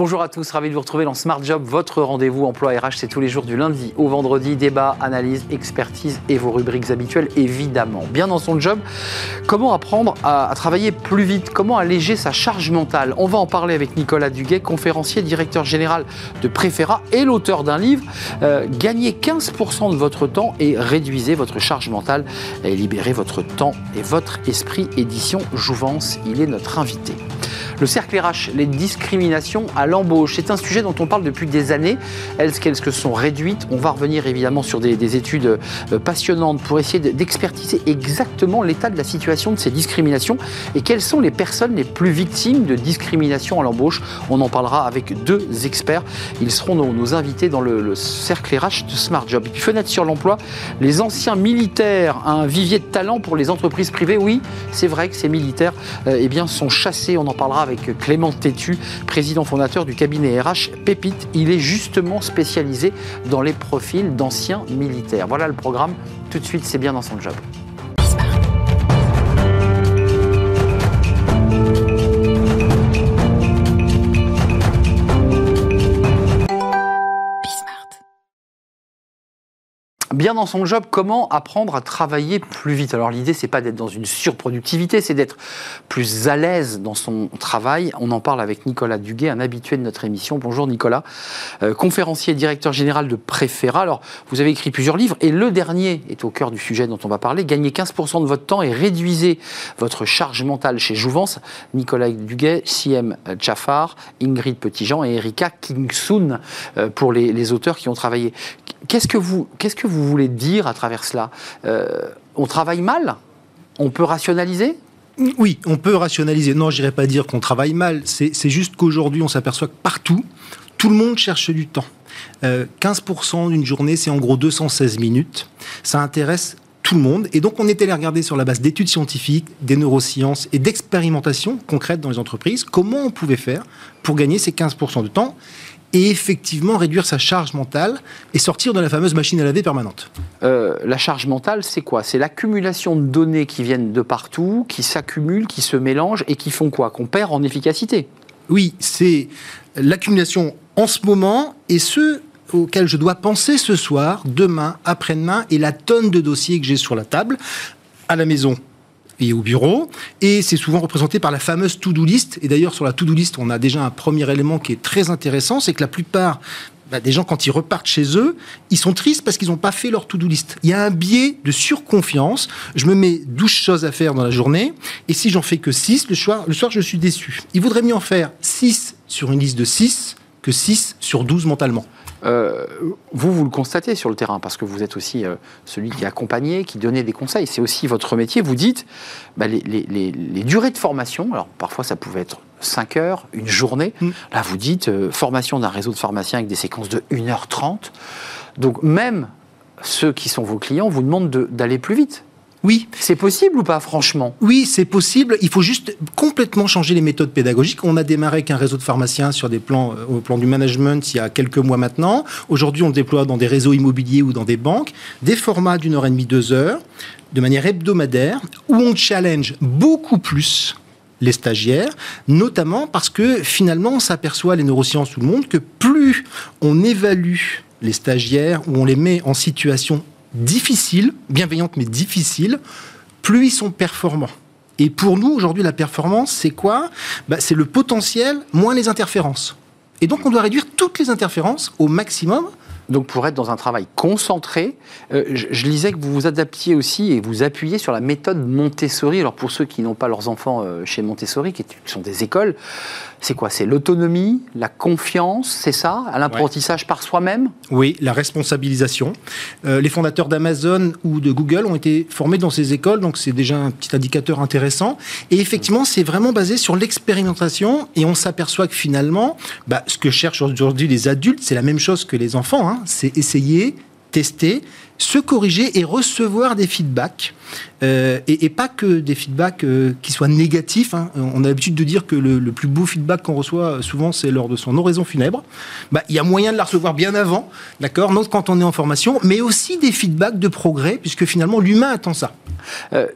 Bonjour à tous, ravi de vous retrouver dans Smart Job, votre rendez-vous emploi RH. C'est tous les jours du lundi au vendredi. Débat, analyse, expertise et vos rubriques habituelles, évidemment. Bien dans son job, comment apprendre à, travailler plus vite? Comment alléger sa charge mentale? On va en parler avec Nicolas Duguet, conférencier, directeur général de Préféra et l'auteur d'un livre. Euh, gagnez 15% de votre temps et réduisez votre charge mentale et libérez votre temps et votre esprit. Édition Jouvence, il est notre invité. Le cercle RH, les discriminations à l'embauche, c'est un sujet dont on parle depuis des années. Est-ce qu'elles sont réduites On va revenir évidemment sur des, études euh, passionnantes pour essayer d'expertiser exactement l'état de la situation de ces discriminations et quelles sont les personnes les plus victimes de discrimination à l'embauche. On en parlera avec deux experts. Ils seront nos, invités dans le, cercle RH de Smart Job. Et puis fenêtre sur l'emploi, les anciens militaires, un vivier de talent pour les entreprises privées. Oui, c'est vrai que ces militaires euh, eh bien, sont chassés. On en parlera avec Clément Tétu, président fondateur du cabinet RH Pépite. Il est justement spécialisé dans les profils d'anciens militaires. Voilà le programme. Tout de suite, c'est bien dans son job. Bien dans son job, comment apprendre à travailler plus vite Alors l'idée, c'est pas d'être dans une surproductivité, c'est d'être plus à l'aise dans son travail. On en parle avec Nicolas Duguet, un habitué de notre émission. Bonjour Nicolas, euh, conférencier et directeur général de Préféra. Alors vous avez écrit plusieurs livres et le dernier est au cœur du sujet dont on va parler. Gagnez 15% de votre temps et réduisez votre charge mentale chez Jouvence. Nicolas Duguet, CM Chaffard, Ingrid Petitjean et Erika Kingsoon euh, pour les, les auteurs qui ont travaillé. Qu'est-ce que vous, qu'est-ce que vous voulez dire à travers cela euh, On travaille mal? On peut rationaliser? Oui, on peut rationaliser. Non, je n'irais pas dire qu'on travaille mal. C'est juste qu'aujourd'hui, on s'aperçoit que partout, tout le monde cherche du temps. 15% euh, d'une journée, c'est en gros 216 minutes. Ça intéresse tout le monde. Et donc, on est allé regarder sur la base d'études scientifiques, des neurosciences et d'expérimentations concrètes dans les entreprises, comment on pouvait faire pour gagner ces 15% de temps et effectivement réduire sa charge mentale et sortir de la fameuse machine à laver permanente. Euh, la charge mentale, c'est quoi? C'est l'accumulation de données qui viennent de partout, qui s'accumulent, qui se mélangent et qui font quoi? Qu'on perd en efficacité. Oui, c'est l'accumulation en ce moment et ce auquel je dois penser ce soir, demain, après-demain, et la tonne de dossiers que j'ai sur la table, à la maison et au bureau. Et c'est souvent représenté par la fameuse to-do list. Et d'ailleurs, sur la to-do list, on a déjà un premier élément qui est très intéressant, c'est que la plupart bah, des gens, quand ils repartent chez eux, ils sont tristes parce qu'ils n'ont pas fait leur to-do list. Il y a un biais de surconfiance. Je me mets 12 choses à faire dans la journée, et si j'en fais que 6, le soir, le soir, je suis déçu. Il vaudrait mieux en faire 6 sur une liste de 6 que 6 sur 12 mentalement. Euh, vous, vous le constatez sur le terrain, parce que vous êtes aussi euh, celui qui accompagnait, qui donnait des conseils. C'est aussi votre métier. Vous dites, bah, les, durées de formation, alors parfois ça pouvait être 5 heures, une journée. Mm. Là, vous dites, euh, formation d'un réseau de pharmaciens avec des séquences de 1h30. Donc même ceux qui sont vos clients vous demandent d'aller plus vite. Oui. C'est possible ou pas, franchement? Oui, c'est possible. Il faut juste complètement changer les méthodes pédagogiques. On a démarré avec un réseau de pharmaciens sur des plans, euh, au plan du management il y a quelques mois maintenant. Aujourd'hui, on déploie dans des réseaux immobiliers ou dans des banques des formats d'une heure et demie, deux heures, de manière hebdomadaire, où on challenge beaucoup plus les stagiaires, notamment parce que finalement, on s'aperçoit, les neurosciences, tout le monde, que plus on évalue les stagiaires, où on les met en situation difficile, bienveillante mais difficile, plus ils sont performants. Et pour nous, aujourd'hui, la performance, c'est quoi? Bah, C'est le potentiel moins les interférences. Et donc, on doit réduire toutes les interférences au maximum donc pour être dans un travail concentré, euh, je, lisais que vous vous adaptiez aussi et vous appuyez sur la méthode Montessori. Alors pour ceux qui n'ont pas leurs enfants euh, chez Montessori, qui sont des écoles, c'est quoi? C'est l'autonomie, la confiance, c'est ça? L'apprentissage par soi-même? Oui, la responsabilisation. Euh, les fondateurs d'Amazon ou de Google ont été formés dans ces écoles, donc c'est déjà un petit indicateur intéressant. Et effectivement, c'est vraiment basé sur l'expérimentation et on s'aperçoit que finalement, bah, ce que cherchent aujourd'hui les adultes, c'est la même chose que les enfants. Hein. C'est essayer, tester, se corriger et recevoir des feedbacks. Euh, et, pas que des feedbacks euh, qui soient négatifs. Hein. On a l'habitude de dire que le, plus beau feedback qu'on reçoit euh, souvent, c'est lors de son oraison funèbre. Bah, il y a moyen de la recevoir bien avant, d'accord? Non, quand on est en formation, mais aussi des feedbacks de progrès, puisque finalement, l'humain attend ça.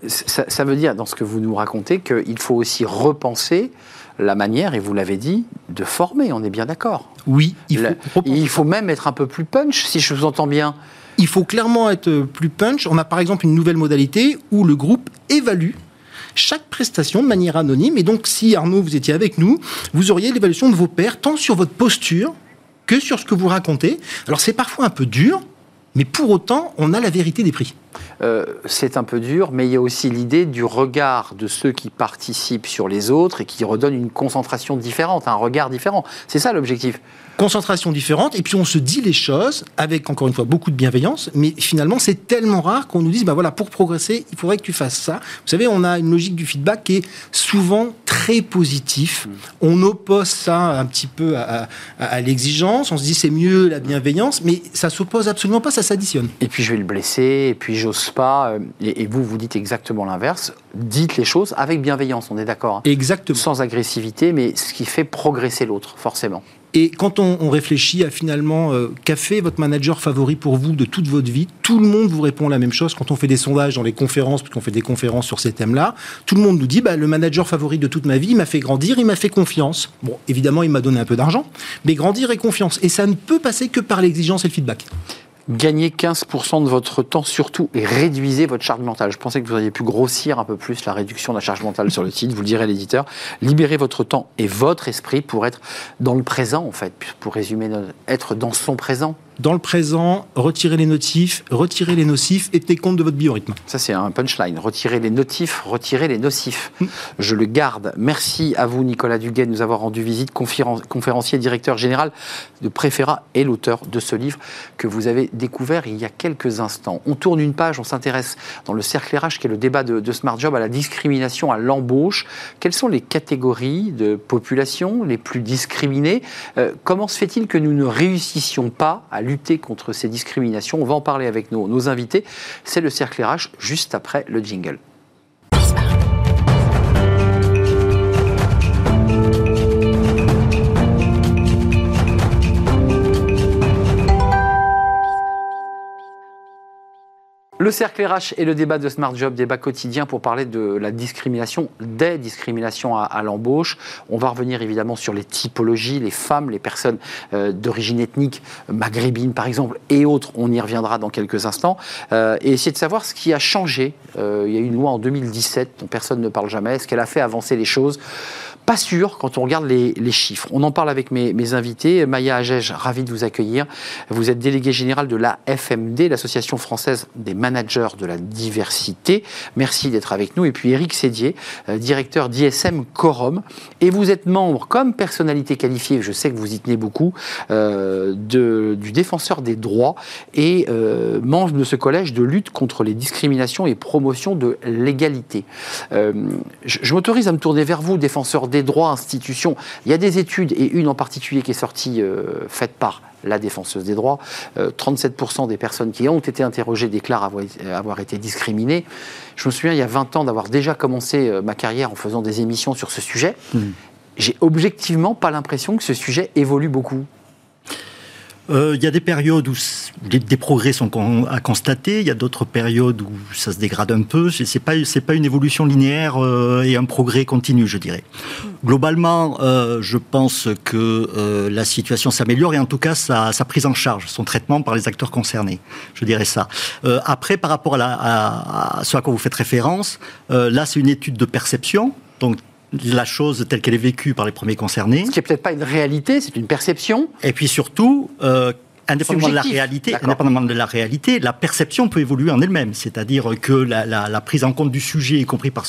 ça. veut dire, dans ce que vous nous racontez, qu'il faut aussi repenser la manière, et vous l'avez dit, de former, on est bien d'accord. Oui, il faut, il faut même être un peu plus punch, si je vous entends bien. Il faut clairement être plus punch. On a par exemple une nouvelle modalité où le groupe évalue chaque prestation de manière anonyme. Et donc, si Arnaud, vous étiez avec nous, vous auriez l'évaluation de vos pairs, tant sur votre posture que sur ce que vous racontez. Alors, c'est parfois un peu dur, mais pour autant, on a la vérité des prix. Euh, c'est un peu dur, mais il y a aussi l'idée du regard de ceux qui participent sur les autres et qui redonnent une concentration différente, un regard différent. C'est ça l'objectif concentration différente, et puis on se dit les choses avec, encore une fois, beaucoup de bienveillance, mais finalement, c'est tellement rare qu'on nous dise, bah voilà, pour progresser, il faudrait que tu fasses ça. Vous savez, on a une logique du feedback qui est souvent très positif. Mm. On oppose ça un petit peu à, l'exigence, on se dit c'est mieux la bienveillance, mais ça s'oppose absolument pas, ça s'additionne. Et puis je vais le blesser, et puis j'ose pas, euh, et, vous, vous dites exactement l'inverse. Dites les choses avec bienveillance, on est d'accord. Hein. Exactement. Sans agressivité, mais ce qui fait progresser l'autre, forcément. Et quand on, réfléchit à finalement euh, qu'a fait votre manager favori pour vous de toute votre vie, tout le monde vous répond la même chose. Quand on fait des sondages dans les conférences, puisqu'on fait des conférences sur ces thèmes-là, tout le monde nous dit bah, le manager favori de toute ma vie, il m'a fait grandir, il m'a fait confiance. Bon, évidemment, il m'a donné un peu d'argent, mais grandir et confiance. Et ça ne peut passer que par l'exigence et le feedback gagnez 15% de votre temps surtout et réduisez votre charge mentale. Je pensais que vous auriez pu grossir un peu plus la réduction de la charge mentale sur le site, vous le direz à l'éditeur. Libérez votre temps et votre esprit pour être dans le présent en fait, pour résumer, être dans son présent dans le présent, retirez les notifs, retirez les nocifs et tenez compte de votre biorhythme. Ça, c'est un punchline. Retirez les notifs, retirez les nocifs. Hmm. Je le garde. Merci à vous, Nicolas Duguay, de nous avoir rendu visite, conférencier, directeur général de Préféra et l'auteur de ce livre que vous avez découvert il y a quelques instants. On tourne une page, on s'intéresse dans le cercle RH, qui est le débat de, Smart Job, à la discrimination, à l'embauche. Quelles sont les catégories de population les plus discriminées? Euh, Comment se fait-il que nous ne réussissions pas à lutter contre ces discriminations. On va en parler avec nos, invités. C'est le cercle RH juste après le jingle. Le cercle RH et le débat de Smart Job, débat quotidien pour parler de la discrimination, des discriminations à, l'embauche. On va revenir évidemment sur les typologies, les femmes, les personnes euh, d'origine ethnique, maghrébine par exemple, et autres. On y reviendra dans quelques instants. Euh, et essayer de savoir ce qui a changé. Euh, il y a une loi en 2017 dont personne ne parle jamais. Est-ce qu'elle a fait avancer les choses? Pas sûr quand on regarde les, chiffres. On en parle avec mes, invités. Maya Agege, ravi de vous accueillir. Vous êtes délégué général de la FMD, l'Association française des managers de la diversité. Merci d'être avec nous. Et puis Eric Sédier, euh, directeur d'ISM Corum. Et vous êtes membre, comme personnalité qualifiée, je sais que vous y tenez beaucoup, euh, du défenseur des droits et euh, membre de ce collège de lutte contre les discriminations et promotion de l'égalité. je, je m'autorise à me tourner vers vous, défenseur des droits, institutions. Il y a des études, et une en particulier qui est sortie, euh, faite par la défenseuse des droits. 37% euh, des personnes qui ont été interrogées déclarent avoir, été discriminées. Je me souviens, il y a 20 ans, d'avoir déjà commencé euh, ma carrière en faisant des émissions sur ce sujet. Mmh. J'ai objectivement pas l'impression que ce sujet évolue beaucoup. Euh, il y a des périodes où des, progrès sont à constater, il y a d'autres périodes où ça se dégrade un peu. Pas c'est pas une évolution linéaire euh, et un progrès continu, je dirais. Globalement, euh, je pense que la situation s'améliore et en tout cas sa, prise en charge, son traitement par les acteurs concernés, je dirais ça. après, par rapport à, à, ce à quoi vous faites référence, là c'est une étude de perception, donc la chose telle qu'elle est vécue par les premiers concernés. Ce qui n'est peut-être pas une réalité, c'est une perception. Et puis surtout, euh, indépendamment de la réalité, indépendamment de la réalité, la perception peut évoluer en elle-même. C'est-à-dire que la, prise en compte du sujet, y compris par,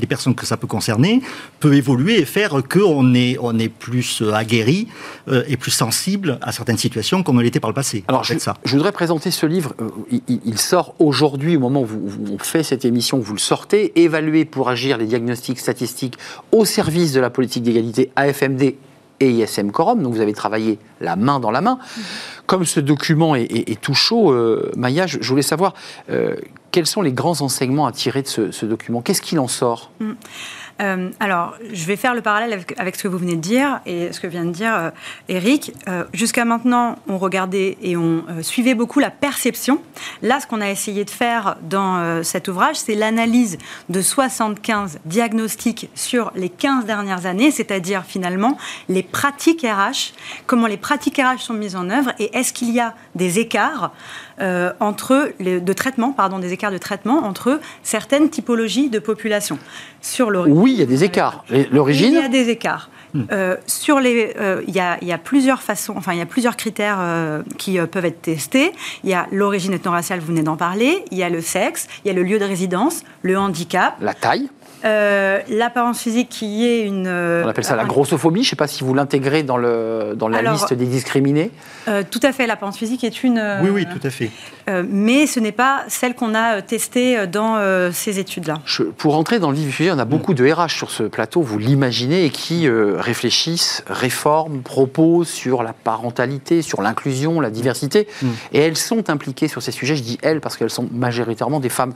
les personnes que ça peut concerner, peut évoluer et faire qu'on est, on est plus euh, aguerri euh, et plus sensible à certaines situations qu'on ne l'était par le passé. Alors, je, ça. je voudrais présenter ce livre. Euh, il, sort aujourd'hui, au moment où, vous, on fait cette émission, vous le sortez. Évaluer pour agir les diagnostics statistiques au service de la politique d'égalité AFMD et ISM Corum. Donc, vous avez travaillé la main dans la main. Comme ce document est, tout chaud, euh, Maya, je, voulais savoir euh, quels sont les grands enseignements à tirer de ce, document? Qu'est-ce qu'il en sort? Mm. Euh, alors, je vais faire le parallèle avec, ce que vous venez de dire et ce que vient de dire euh, Eric. Euh, jusqu'à maintenant, on regardait et on suivait beaucoup la perception. Là, ce qu'on a essayé de faire dans cet ouvrage, c'est l'analyse de 75 diagnostics sur les 15 dernières années, c'est-à-dire finalement les pratiques RH, comment les pratiques RH sont mises en œuvre et est-ce qu'il y a des écarts euh, entre les, de traitement, pardon, des écarts de traitement entre certaines typologies de population. Sur Oui, il y a des écarts. L'origine Il y a des écarts. Hmm. Euh, sur les, euh, il, y y a, plusieurs façons, enfin il y a plusieurs critères qui peuvent être testés. Il y a l'origine ethno-raciale, vous venez d'en parler. Il y a le sexe, il y a le lieu de résidence, le handicap, la taille. Euh, l'apparence physique qui est une... On appelle ça la grossophobie, je ne sais pas si vous l'intégrez dans, le, dans la liste des discriminés. Euh, tout à fait, l'apparence physique est une... oui, oui, tout à fait. Euh, mais ce n'est pas celle qu'on a testée dans ces études-là. Pour entrer dans le vif du sujet, on a beaucoup de RH sur ce plateau, vous l'imaginez, et qui réfléchissent, réforment, proposent sur la parentalité, sur l'inclusion, la diversité. Mm. Et elles sont impliquées sur ces sujets, je dis elles parce qu'elles sont majoritairement des femmes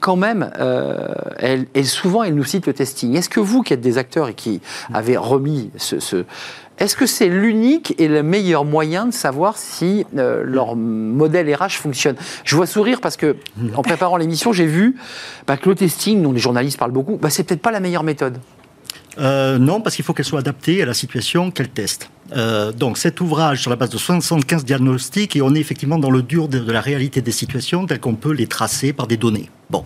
quand même, euh, elle, souvent, elle nous cite le testing. Est-ce que vous, qui êtes des acteurs et qui avez remis ce... est-ce que c'est l'unique et le meilleur moyen de savoir si euh, leur modèle RH fonctionne? Je vois sourire parce que, en préparant l'émission, j'ai vu bah, que le testing, dont les journalistes parlent beaucoup, bah, c'est peut-être pas la meilleure méthode. Euh, non, parce qu'il faut qu'elle soit adaptée à la situation qu'elle teste. Euh, donc cet ouvrage sur la base de 75 diagnostics et on est effectivement dans le dur de, la réalité des situations telles qu'on peut les tracer par des données. Bon,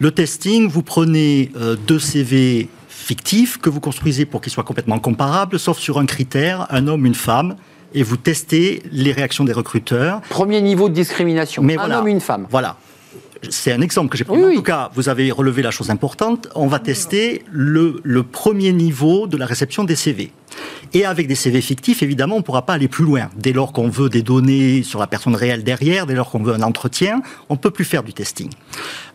le testing, vous prenez euh, deux CV fictifs que vous construisez pour qu'ils soient complètement comparables, sauf sur un critère, un homme, une femme, et vous testez les réactions des recruteurs. Premier niveau de discrimination. Mais un homme, une femme. Voilà c'est un exemple que j'ai pris. En tout cas, vous avez relevé la chose importante. On va tester le, premier niveau de la réception des CV. Et avec des CV fictifs, évidemment, on ne pourra pas aller plus loin. Dès lors qu'on veut des données sur la personne réelle derrière, dès lors qu'on veut un entretien, on ne peut plus faire du testing.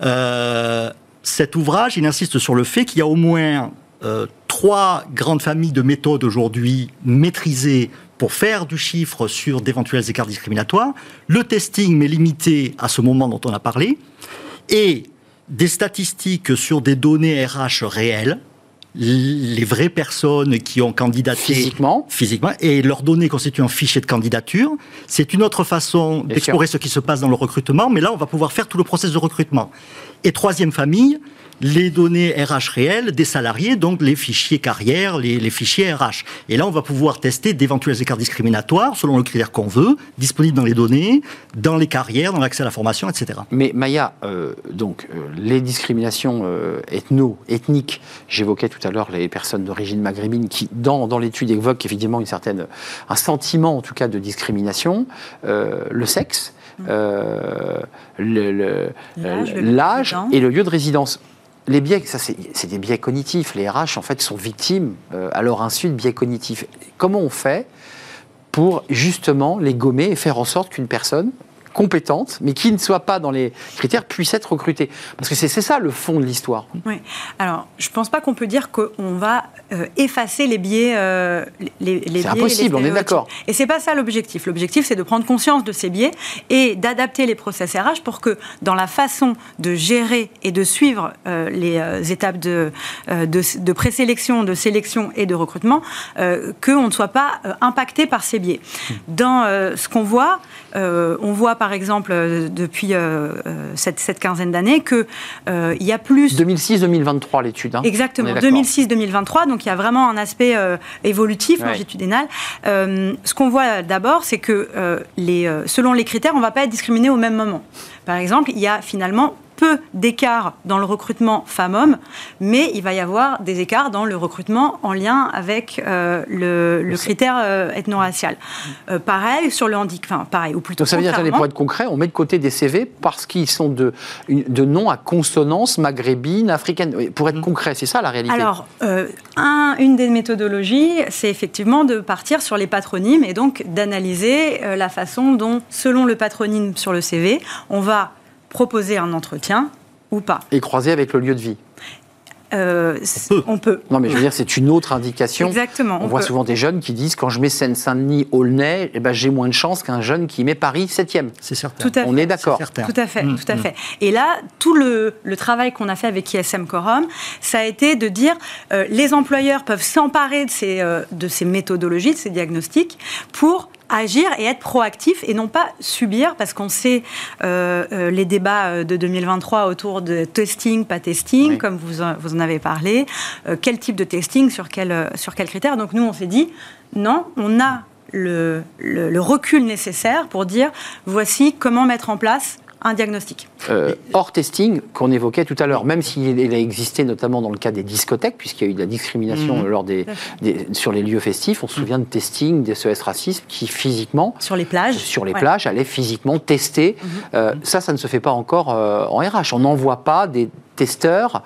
Euh, cet ouvrage, il insiste sur le fait qu'il y a au moins euh, trois grandes familles de méthodes aujourd'hui maîtrisées pour faire du chiffre sur d'éventuels écarts discriminatoires. Le testing, mais limité à ce moment dont on a parlé. Et des statistiques sur des données RH réelles, les vraies personnes qui ont candidaté physiquement, physiquement et leurs données constituent un fichier de candidature. C'est une autre façon d'explorer ce qui se passe dans le recrutement, mais là, on va pouvoir faire tout le processus de recrutement. Et troisième famille, les données RH réelles des salariés, donc les fichiers carrière, les, fichiers RH. Et là, on va pouvoir tester d'éventuels écarts discriminatoires selon le critère qu'on veut, disponibles dans les données, dans les carrières, dans l'accès à la formation, etc. Mais Maya, euh, donc euh, les discriminations euh, ethno, ethniques, j'évoquais tout à l'heure les personnes d'origine maghrébine qui, dans, l'étude, évoquent effectivement une certaine, un sentiment en tout cas de discrimination, le sexe. L'âge et le lieu de résidence les biais, ça c'est des biais cognitifs. Les RH en fait sont victimes euh, à leur insu de biais cognitifs. Comment on fait pour justement les gommer et faire en sorte qu'une personne compétente, mais qui ne soit pas dans les critères, puisse être recrutée. Parce que c'est ça le fond de l'histoire. Oui. Alors, je ne pense pas qu'on peut dire qu'on va euh, effacer les biais. Euh, les, les c'est impossible, on est d'accord. Et c'est pas ça l'objectif. L'objectif, c'est de prendre conscience de ces biais et d'adapter les process RH pour que, dans la façon de gérer et de suivre euh, les étapes de, de, de, présélection, de sélection et de recrutement, qu'on ne soit pas impacté par ces biais. Mmh. Dans ce qu'on voit, on voit par exemple, euh, depuis euh, euh, cette, quinzaine d'années, qu'il il y a plus... 2006-2023, l'étude. Hein. Exactement, 2006-2023, donc il y a vraiment un aspect évolutif, longitudinal. ce qu'on voit d'abord, c'est que les, selon les critères, on ne va pas être discriminé au même moment. Par exemple, il y a finalement peu d'écarts dans le recrutement femmes-hommes, mais il va y avoir des écarts dans le recrutement en lien avec euh, le, critère euh, ethno-racial. Euh, pareil sur le handicap, enfin pareil, ou plutôt. Donc ça veut dire, pour être concret, on met de côté des CV parce qu'ils sont de, de noms à consonance maghrébine, africaine. Pour être mm. concret, c'est ça la réalité Alors, un, une des méthodologies, c'est effectivement de partir sur les patronymes et donc d'analyser la façon dont, selon le patronyme sur le CV, on va proposer un entretien ou pas. Et croiser avec le lieu de vie euh, on, peut. Non, mais je veux dire, c'est une autre indication. Exactement. On, voit souvent des jeunes qui disent quand je mets Seine-Saint-Denis, Aulnay, eh ben, j'ai moins de chance qu'un jeune qui met Paris 7e. C'est certain. Tout à on est d'accord. Tout à fait, tout à mm, fait. Et là, tout le, le travail qu'on a fait avec ISM Quorum, ça a été de dire euh, les employeurs peuvent s'emparer de ces, euh, de ces méthodologies, de ces diagnostics, pour agir et être proactif et non pas subir, parce qu'on sait euh, euh, les débats euh, de 2023 autour de testing, pas testing, comme vous, vous en avez parlé, quel type de testing, sur quel, sur quel critère. Donc nous, on s'est dit, non, on a le, le, recul nécessaire pour dire, voici comment mettre en place un diagnostic. Euh, hors testing qu'on évoquait tout à l'heure, même s'il a existé notamment dans le cas des discothèques, puisqu'il y a eu de la discrimination mhm. lors des, sur les lieux festifs, on se souvient de testing des SES racisme qui physiquement sur les plages, sur les plages, allaient physiquement tester. Mhm. Euh, ça, ça ne se fait pas encore euh, en RH. On n'envoie pas des testeurs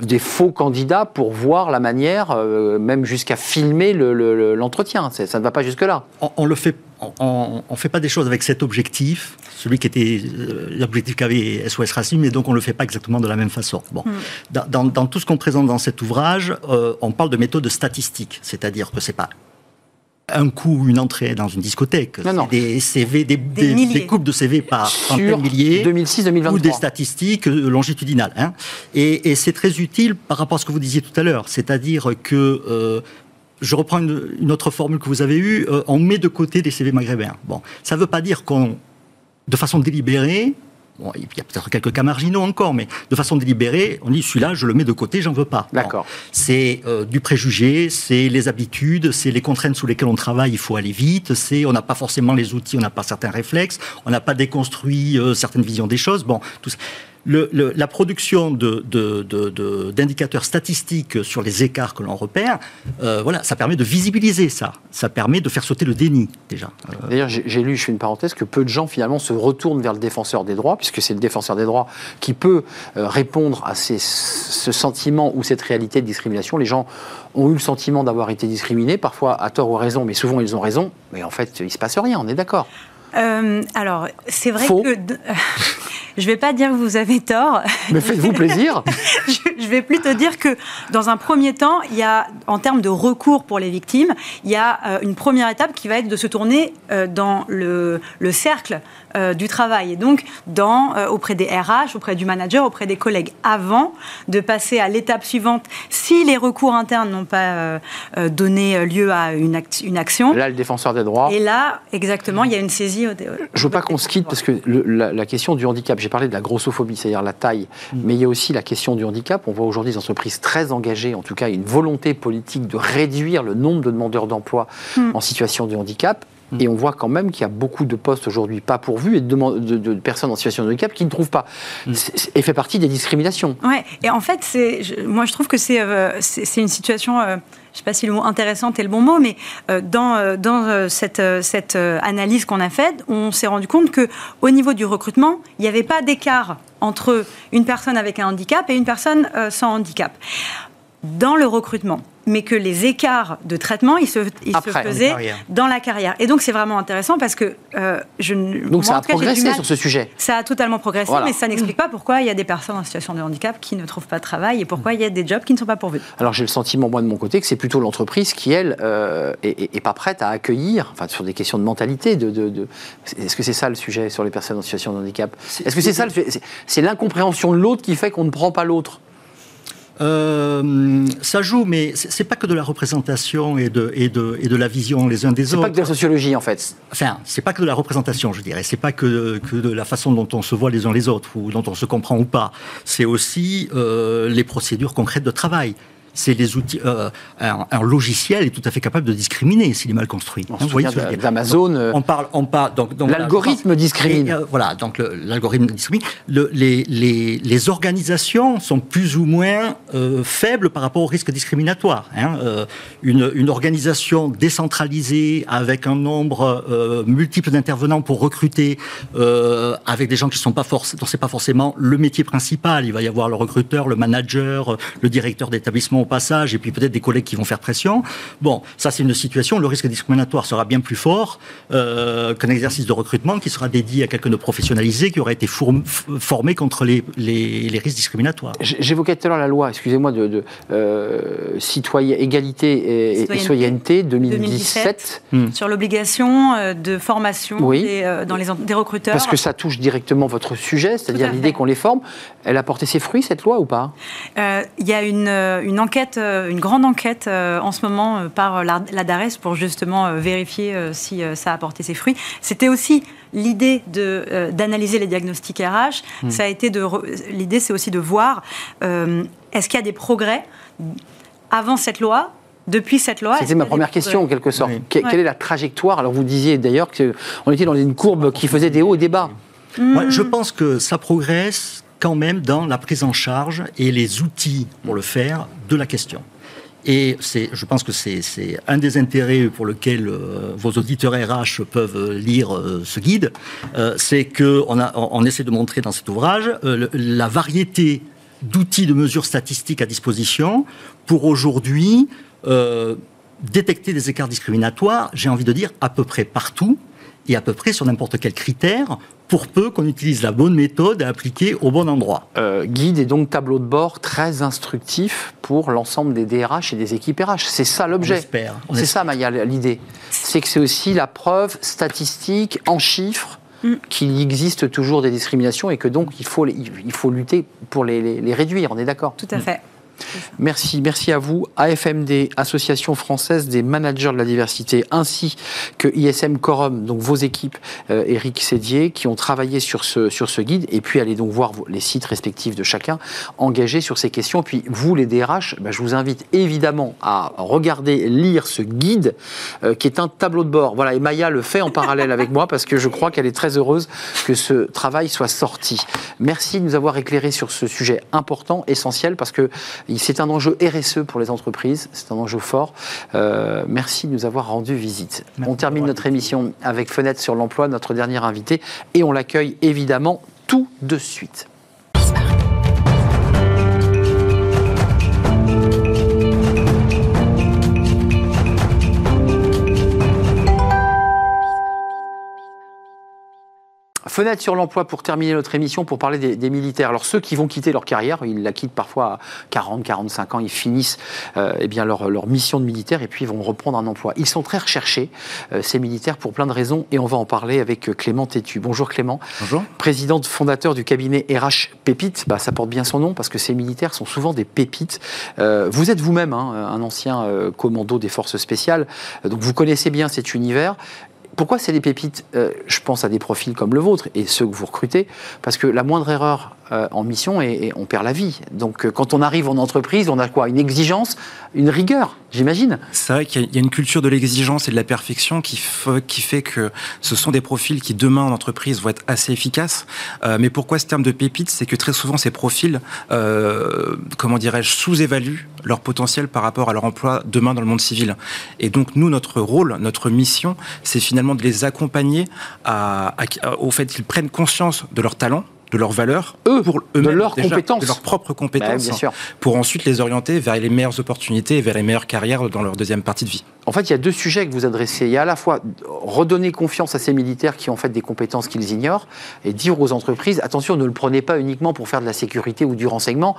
des faux candidats pour voir la manière, euh, même jusqu'à filmer l'entretien. Le, ça ne va pas jusque-là. On, le fait, on ne fait pas des choses avec cet objectif, celui qui était euh, l'objectif qu'avait SOS Racing, mais donc on ne le fait pas exactement de la même façon. Bon. Hmm. Dans, tout ce qu'on présente dans cet ouvrage, euh, on parle de méthode statistique, c'est-à-dire que c'est pas un coup, une entrée dans une discothèque. Des CV, des, des, coupes de CV par centaines milliers. 2006-2023. Ou des statistiques euh, longitudinales. Hein. Et, c'est très utile par rapport à ce que vous disiez tout à l'heure. C'est-à-dire que, euh, je reprends une, autre formule que vous avez eue, euh, on met de côté des CV maghrébins. Bon, ça ne veut pas dire qu'on, de façon délibérée, il y a peut-être quelques cas marginaux encore, mais de façon délibérée, on dit celui-là, je le mets de côté, j'en veux pas. D'accord. c'est euh, du préjugé, c'est les habitudes, c'est les contraintes sous lesquelles on travaille, il faut aller vite, c'est on n'a pas forcément les outils, on n'a pas certains réflexes, on n'a pas déconstruit euh, certaines visions des choses. Bon, tout ça la production d'indicateurs de, statistiques sur les écarts que l'on repère, euh, voilà, ça permet de visibiliser ça. Ça permet de faire sauter le déni, déjà. Euh, D'ailleurs, j'ai lu, je fais une parenthèse, que peu de gens, finalement, se retournent vers le défenseur des droits, puisque c'est le défenseur des droits qui peut euh, répondre à ce sentiment ou cette réalité de discrimination. Les gens ont eu le sentiment d'avoir été discriminés, parfois à tort ou à raison, mais souvent ils ont raison. Mais en fait, il ne se passe rien, on est d'accord. alors, c'est vrai que je ne vais pas dire que vous avez tort. Mais faites-vous plaisir. je, vais plutôt dire que, dans un premier temps, il y a, en termes de recours pour les victimes, il y a euh, une première étape qui va être de se tourner euh, dans le, le cercle euh, du travail et donc dans, euh, auprès des RH, auprès du manager, auprès des collègues, avant de passer à l'étape suivante. Si les recours internes n'ont pas euh, donné lieu à une, une, action. Là, le défenseur des droits. Et là, exactement, il y a une saisie. Je ne veux pas qu'on se quitte parce que la, question du handicap, j'ai parlé de la grossophobie, c'est-à-dire la taille, mm. mais il y a aussi la question du handicap. On voit aujourd'hui des entreprises très engagées, en tout cas une volonté politique de réduire le nombre de demandeurs d'emploi mm. en situation de handicap. Mm. Et on voit quand même qu'il y a beaucoup de postes aujourd'hui pas pourvus et de, personnes en situation de handicap qui ne trouvent pas. Mm. Et fait partie des discriminations. Ouais. Et en fait, moi je trouve que c'est euh, une situation. Euh, je ne sais pas si le mot intéressante est le bon mot, mais euh, dans, dans cette, cette analyse qu'on a faite, on s'est rendu compte que au niveau du recrutement, il n'y avait pas d'écart entre une personne avec un handicap et une personne sans handicap. Dans le recrutement, mais que les écarts de traitement, ils se, ils se faisaient dans la carrière. Et donc, c'est vraiment intéressant parce que euh, je. Donc, ça a progressé sur ce sujet. Ça a totalement progressé, mais ça n'explique pas pourquoi il y a des personnes en situation de handicap qui ne trouvent pas de travail et pourquoi il y a des jobs qui ne sont pas pourvus. Alors, j'ai le sentiment, moi, de mon côté, que c'est plutôt l'entreprise qui, elle, euh, est, pas prête à accueillir, enfin, sur des questions de mentalité. De, de, Est-ce que c'est ça le sujet sur les personnes en situation de handicap? Est-ce que c'est ça C'est l'incompréhension de l'autre qui fait qu'on ne prend pas l'autre euh, ça joue, mais c'est pas que de la représentation et de, et de, et de la vision les uns des autres. C'est pas que de la sociologie, en fait. Enfin, c'est pas que de la représentation, je dirais. C'est pas que, que, de la façon dont on se voit les uns les autres ou dont on se comprend ou pas. C'est aussi euh, les procédures concrètes de travail c'est les outils. Euh, un, logiciel est tout à fait capable de discriminer s'il est mal construit. On hein, d'Amazon. On parle, on parle. Donc, donc l'algorithme discrimine. Euh, voilà, donc l'algorithme discrimine. Le, les, les, les, organisations sont plus ou moins euh, faibles par rapport au risque discriminatoire. Hein. une, une, organisation décentralisée avec un nombre multiple d'intervenants pour recruter, avec des gens qui sont pas forcément, c'est pas forcément le métier principal. Il va y avoir le recruteur, le manager, le directeur d'établissement au passage, et puis peut-être des collègues qui vont faire pression. Bon, ça c'est une situation où le risque discriminatoire sera bien plus fort euh, qu'un exercice de recrutement qui sera dédié à quelqu'un de professionnalisé qui aura été formé contre les, les, risques discriminatoires. J'évoquais tout à l'heure la loi, excusez-moi, de, de euh, citoyen, égalité et citoyenneté, 2017. Hmm. Sur l'obligation euh, de formation dans les, des recruteurs. Parce que ça touche directement votre sujet, c'est-à-dire l'idée qu'on les forme. Elle a porté ses fruits, cette loi, ou pas? Il y a une, une, enquête, une grande enquête en ce moment par la, la DARES pour justement vérifier si ça a porté ses fruits. C'était aussi l'idée de, euh, d'analyser les diagnostics RH, hmm. ça a été de l'idée c'est aussi de voir euh, est-ce qu'il y a des progrès avant cette loi depuis cette loi? C'était ma première question en quelque sorte. Quelle est la trajectoire? Alors vous disiez d'ailleurs qu'on était dans une courbe qui faisait des hauts et des bas. Hmm. je pense que ça progresse quand même dans la prise en charge et les outils pour le faire de la question. Et je pense que c'est un des intérêts pour lequel euh, vos auditeurs RH peuvent lire euh, ce guide, euh, c'est qu'on on essaie de montrer dans cet ouvrage la variété d'outils de mesures statistiques à disposition pour aujourd'hui détecter des écarts discriminatoires, j'ai envie de dire à peu près partout et à peu près sur n'importe quel critère pour peu qu'on utilise la bonne méthode à appliquer au bon endroit. Euh, guide et donc tableau de bord très instructif pour l'ensemble des DRH et des équipes RH. C'est ça l'objet. C'est ça, Maya, l'idée. C'est que c'est aussi la preuve statistique en chiffres mm. qu'il existe toujours des discriminations et que donc il faut, il faut lutter pour les, les réduire. On est d'accord? Tout à fait. Merci, merci à vous, AFMD, Association française des managers de la diversité, ainsi que ISM Corum, donc vos équipes, euh, Eric Sédier, qui ont travaillé sur ce, sur ce guide, et puis allez donc voir les sites respectifs de chacun, engagés sur ces questions. Puis vous, les DRH, bah, je vous invite évidemment à regarder, lire ce guide, euh, qui est un tableau de bord. Voilà, et Maya le fait en parallèle avec moi, parce que je crois qu'elle est très heureuse que ce travail soit sorti. Merci de nous avoir éclairé sur ce sujet important, essentiel, parce que c'est un enjeu RSE pour les entreprises, c'est un enjeu fort. Euh, merci de nous avoir rendu visite. on termine notre émission avec Fenêtre sur l'emploi, notre dernier invité, et on l'accueille évidemment tout de suite. Fenêtre sur l'emploi pour terminer notre émission, pour parler des, militaires. Alors ceux qui vont quitter leur carrière, ils la quittent parfois à 40, 45 ans, ils finissent euh, eh bien leur, leur, mission de militaire et puis ils vont reprendre un emploi. Ils sont très recherchés, euh, ces militaires, pour plein de raisons et on va en parler avec Clément Tétu. Bonjour Clément. Bonjour. Président fondateur du cabinet RH Pépite. Bah, ça porte bien son nom parce que ces militaires sont souvent des pépites. Euh, vous êtes vous-même hein, un ancien commando des forces spéciales, donc vous connaissez bien cet univers. Pourquoi c'est des pépites? Euh, Je pense à des profils comme le vôtre et ceux que vous recrutez, parce que la moindre erreur euh, en mission et, on perd la vie. Donc euh, quand on arrive en entreprise, on a quoi? Une exigence, une rigueur, j'imagine. C'est vrai qu'il y a une culture de l'exigence et de la perfection qui, fait que ce sont des profils qui demain en entreprise vont être assez efficaces. mais pourquoi ce terme de pépite? C'est que très souvent ces profils, comment dirais-je, sous-évaluent leur potentiel par rapport à leur emploi demain dans le monde civil. Et donc nous, notre rôle, notre mission, c'est finalement de les accompagner au fait qu'ils prennent conscience de leur talent, de leurs valeurs, eux, pour eux de leurs compétences, de leurs propres compétences, bah, pour ensuite les orienter vers les meilleures opportunités et vers les meilleures carrières dans leur deuxième partie de vie. En fait, il y a deux sujets que vous adressez. Il y a à la fois redonner confiance à ces militaires qui ont fait des compétences qu'ils ignorent et dire aux entreprises attention, ne le prenez pas uniquement pour faire de la sécurité ou du renseignement.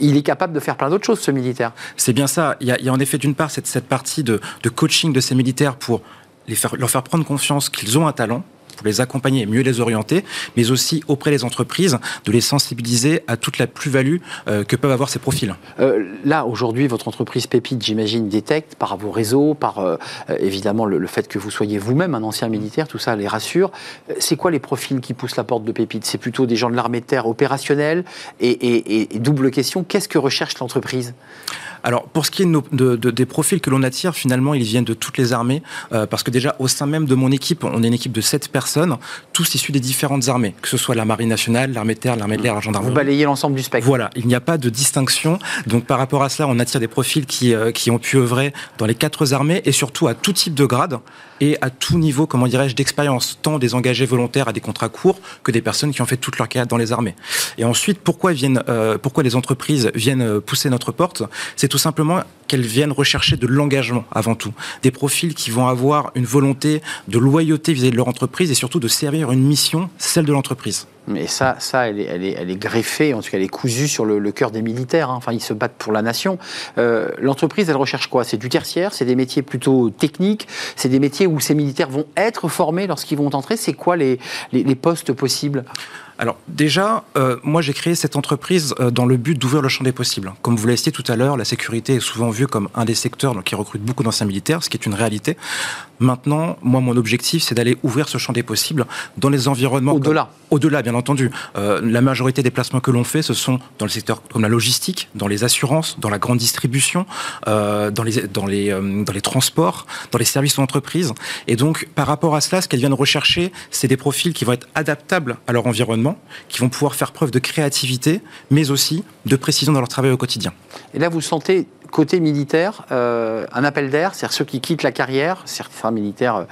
Il est capable de faire plein d'autres choses, ce militaire. C'est bien ça. Il y a, en effet d'une part cette, cette partie de, de coaching de ces militaires pour les faire, leur faire prendre confiance qu'ils ont un talent, pour les accompagner et mieux les orienter, mais aussi auprès des entreprises, de les sensibiliser à toute la plus-value euh, que peuvent avoir ces profils. Euh, là, aujourd'hui, votre entreprise Pépite, j'imagine, détecte par vos réseaux, par euh, évidemment le, fait que vous soyez vous-même un ancien militaire, tout ça les rassure. C'est quoi les profils qui poussent la porte de Pépite? C'est plutôt des gens de l'armée de terre opérationnels et double question, qu'est-ce que recherche l'entreprise? Alors, pour ce qui est de, des profils que l'on attire, finalement, ils viennent de toutes les armées, euh, parce que déjà, au sein même de mon équipe, on est une équipe de 7 personnes, tous issus des différentes armées, que ce soit la Marine nationale, l'armée de terre, l'armée de l'air, la gendarmerie. Vous balayez l'ensemble du spectre. Voilà, il n'y a pas de distinction. Donc, par rapport à cela, on attire des profils qui, euh, qui ont pu œuvrer dans les quatre armées et surtout à tout type de grade et à tout niveau, comment dirais-je, d'expérience, tant des engagés volontaires à des contrats courts que des personnes qui ont fait toute leur carrière dans les armées. Et ensuite, pourquoi, euh, pourquoi les entreprises viennent pousser notre porte? C'est tout simplement qu'elles viennent rechercher de l'engagement avant tout. Des profils qui vont avoir une volonté de loyauté vis-à-vis de leur entreprise et surtout de servir une mission, celle de l'entreprise. Mais ça, ça elle, est, elle, est, elle est greffée, en tout cas elle est cousue sur le, cœur des militaires. Hein. Enfin, ils se battent pour la nation. Euh, l'entreprise, elle recherche quoi? C'est du tertiaire, c'est des métiers plutôt techniques, c'est des métiers où ces militaires vont être formés lorsqu'ils vont entrer? C'est quoi les postes possibles? Alors déjà, euh, moi j'ai créé cette entreprise euh, dans le but d'ouvrir le champ des possibles. Comme vous l'avez cité tout à l'heure, la sécurité est souvent vue comme un des secteurs qui recrute beaucoup d'anciens militaires, ce qui est une réalité. Maintenant, moi mon objectif c'est d'aller ouvrir ce champ des possibles dans les environnements... Au-delà Au-delà, bien entendu. Euh, la majorité des placements que l'on fait, ce sont dans le secteur comme la logistique, dans les assurances, dans la grande distribution, dans, les, dans, les, dans les transports, dans les services d'entreprise. Et donc par rapport à cela, ce qu'elles viennent rechercher, c'est des profils qui vont être adaptables à leur environnement qui vont pouvoir faire preuve de créativité, mais aussi de précision dans leur travail au quotidien. Et là, vous sentez côté militaire, euh, un appel d'air, c'est-à-dire ceux qui quittent la carrière, certains militaires euh,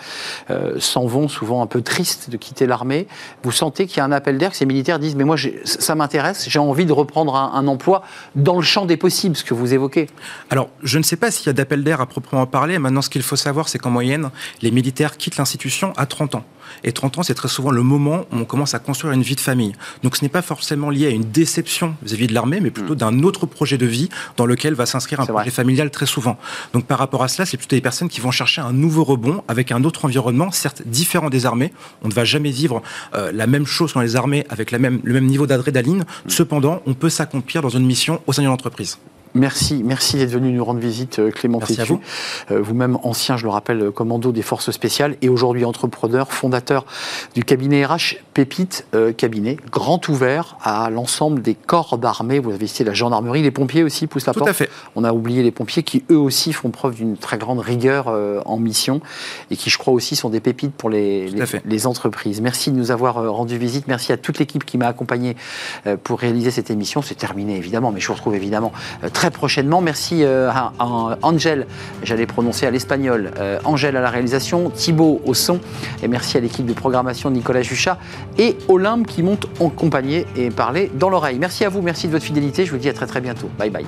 euh, s'en vont souvent un peu tristes de quitter l'armée. Vous sentez qu'il y a un appel d'air, que ces militaires disent mais moi ça m'intéresse, j'ai envie de reprendre un, emploi dans le champ des possibles, ce que vous évoquez. Alors je ne sais pas s'il y a d'appel d'air à proprement parler. Maintenant, ce qu'il faut savoir, c'est qu'en moyenne, les militaires quittent l'institution à 30 ans. Et 30 ans, c'est très souvent le moment où on commence à construire une vie de famille. Donc ce n'est pas forcément lié à une déception vis-à-vis de l'armée, mais plutôt mm. d'un autre projet de vie dans lequel va s'inscrire un projet familial très souvent. Donc par rapport à cela, c'est plutôt des personnes qui vont chercher un nouveau rebond avec un autre environnement, certes différent des armées. On ne va jamais vivre euh, la même chose dans les armées avec la même, le même niveau d'adrénaline. Mm. Cependant, on peut s'accomplir dans une mission au sein de l'entreprise. Merci, merci d'être venu nous rendre visite, euh, Clément merci vous. Euh, vous-même ancien, je le rappelle, commando des forces spéciales et aujourd'hui entrepreneur, fondateur du cabinet RH Pépite euh, Cabinet, grand ouvert à l'ensemble des corps d'armée. Vous avez cité la gendarmerie, les pompiers aussi poussent la Tout porte. À fait. On a oublié les pompiers qui eux aussi font preuve d'une très grande rigueur en mission et qui, je crois aussi, sont des pépites pour les, les, les, entreprises. Merci de nous avoir rendu visite. Merci à toute l'équipe qui m'a accompagné pour réaliser cette émission. C'est terminé évidemment, mais je vous retrouve évidemment très très prochainement. Merci euh, à, Angel, j'allais prononcer à l'espagnol, euh, Angèle à la réalisation, Thibaut au son, et merci à l'équipe de programmation Nicolas Juchat et Olympe qui monte en et parler dans l'oreille. Merci à vous, merci de votre fidélité, je vous dis à très très bientôt. Bye bye.